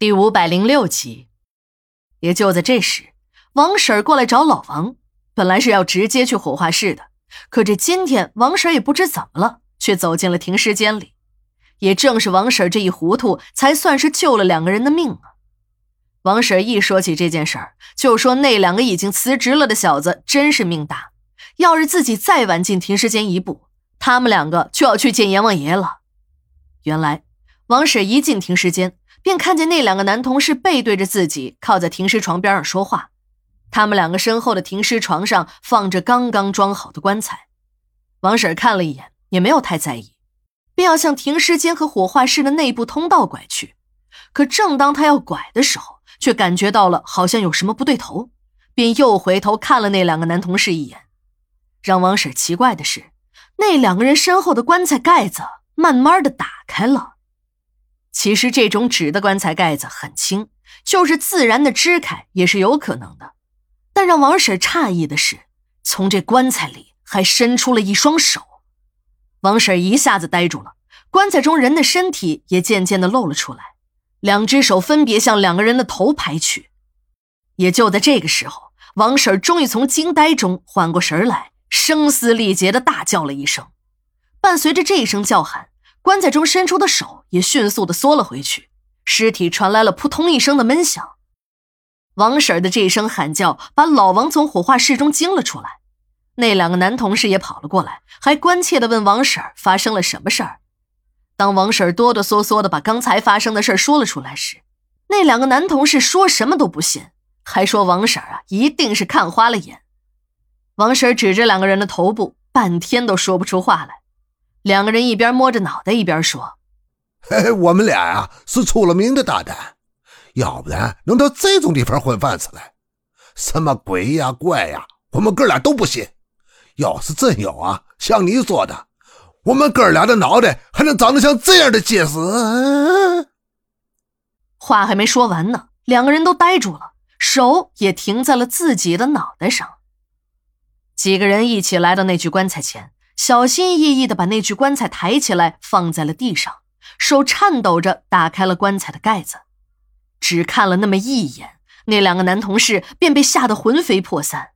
第五百零六集，也就在这时，王婶儿过来找老王，本来是要直接去火化室的，可这今天王婶儿也不知怎么了，却走进了停尸间里。也正是王婶儿这一糊涂，才算是救了两个人的命啊！王婶儿一说起这件事儿，就说那两个已经辞职了的小子真是命大，要是自己再晚进停尸间一步，他们两个就要去见阎王爷了。原来，王婶一进停尸间。便看见那两个男同事背对着自己，靠在停尸床边上说话。他们两个身后的停尸床上放着刚刚装好的棺材。王婶看了一眼，也没有太在意，便要向停尸间和火化室的内部通道拐去。可正当他要拐的时候，却感觉到了好像有什么不对头，便又回头看了那两个男同事一眼。让王婶奇怪的是，那两个人身后的棺材盖子慢慢的打开了。其实这种纸的棺材盖子很轻，就是自然的支开也是有可能的。但让王婶诧异的是，从这棺材里还伸出了一双手。王婶一下子呆住了，棺材中人的身体也渐渐的露了出来，两只手分别向两个人的头拍去。也就在这个时候，王婶终于从惊呆中缓过神来，声嘶力竭的大叫了一声，伴随着这一声叫喊。棺材中伸出的手也迅速的缩了回去，尸体传来了扑通一声的闷响。王婶的这一声喊叫把老王从火化室中惊了出来，那两个男同事也跑了过来，还关切的问王婶发生了什么事儿。当王婶哆哆嗦嗦的把刚才发生的事儿说了出来时，那两个男同事说什么都不信，还说王婶啊一定是看花了眼。王婶指着两个人的头部，半天都说不出话来。两个人一边摸着脑袋一边说：“嘿，我们俩呀是出了名的大胆，要不然能到这种地方混饭吃来？什么鬼呀怪呀，我们哥俩都不信。要是真有啊，像你说的，我们哥俩的脑袋还能长得像这样的结实？”话还没说完呢，两个人都呆住了，手也停在了自己的脑袋上。几个人一起来到那具棺材前。小心翼翼地把那具棺材抬起来，放在了地上，手颤抖着打开了棺材的盖子。只看了那么一眼，那两个男同事便被吓得魂飞魄散。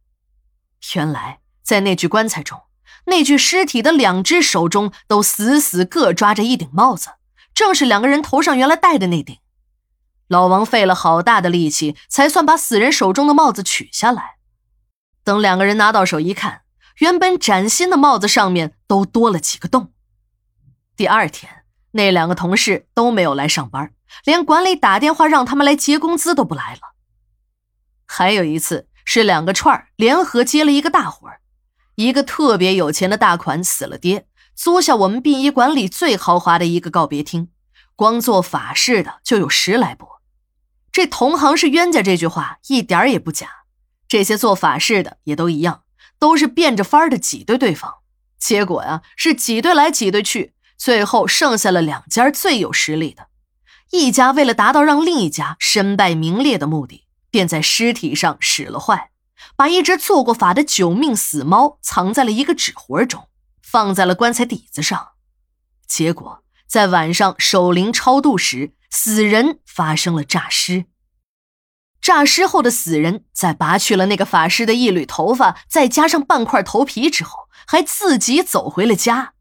原来，在那具棺材中，那具尸体的两只手中都死死各抓着一顶帽子，正是两个人头上原来戴的那顶。老王费了好大的力气，才算把死人手中的帽子取下来。等两个人拿到手一看，原本崭新的帽子上面都多了几个洞。第二天，那两个同事都没有来上班，连管理打电话让他们来结工资都不来了。还有一次是两个串联合接了一个大活，一个特别有钱的大款死了爹，租下我们殡仪馆里最豪华的一个告别厅，光做法事的就有十来拨。这同行是冤家这句话一点也不假，这些做法事的也都一样。都是变着法儿的挤兑对方，结果呀是挤兑来挤兑去，最后剩下了两家最有实力的。一家为了达到让另一家身败名裂的目的，便在尸体上使了坏，把一只做过法的九命死猫藏在了一个纸活中，放在了棺材底子上。结果在晚上守灵超度时，死人发生了诈尸。诈尸后的死人，在拔去了那个法师的一缕头发，再加上半块头皮之后，还自己走回了家。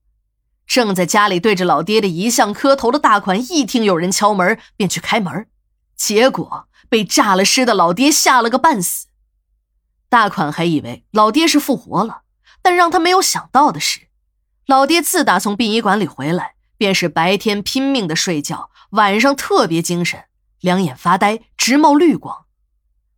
正在家里对着老爹的遗像磕头的大款，一听有人敲门，便去开门，结果被诈了尸的老爹吓了个半死。大款还以为老爹是复活了，但让他没有想到的是，老爹自打从殡仪馆里回来，便是白天拼命的睡觉，晚上特别精神，两眼发呆，直冒绿光。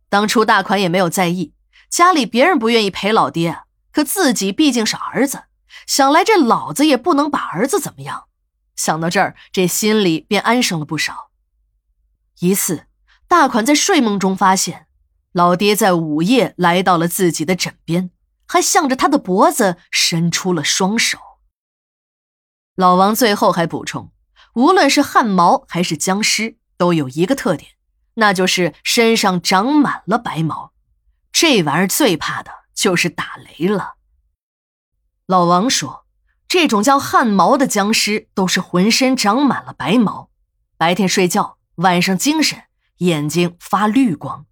当初大款也没有在意，家里别人不愿意陪老爹，可自己毕竟是儿子，想来这老子也不能把儿子怎么样。想到这儿，这心里便安生了不少。一次，大款在睡梦中发现，老爹在午夜来到了自己的枕边，还向着他的脖子伸出了双手。老王最后还补充，无论是汗毛还是僵尸，都有一个特点。那就是身上长满了白毛，这玩意儿最怕的就是打雷了。老王说，这种叫汗毛的僵尸都是浑身长满了白毛，白天睡觉，晚上精神，眼睛发绿光。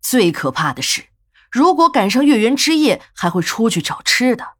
最可怕的是，如果赶上月圆之夜，还会出去找吃的。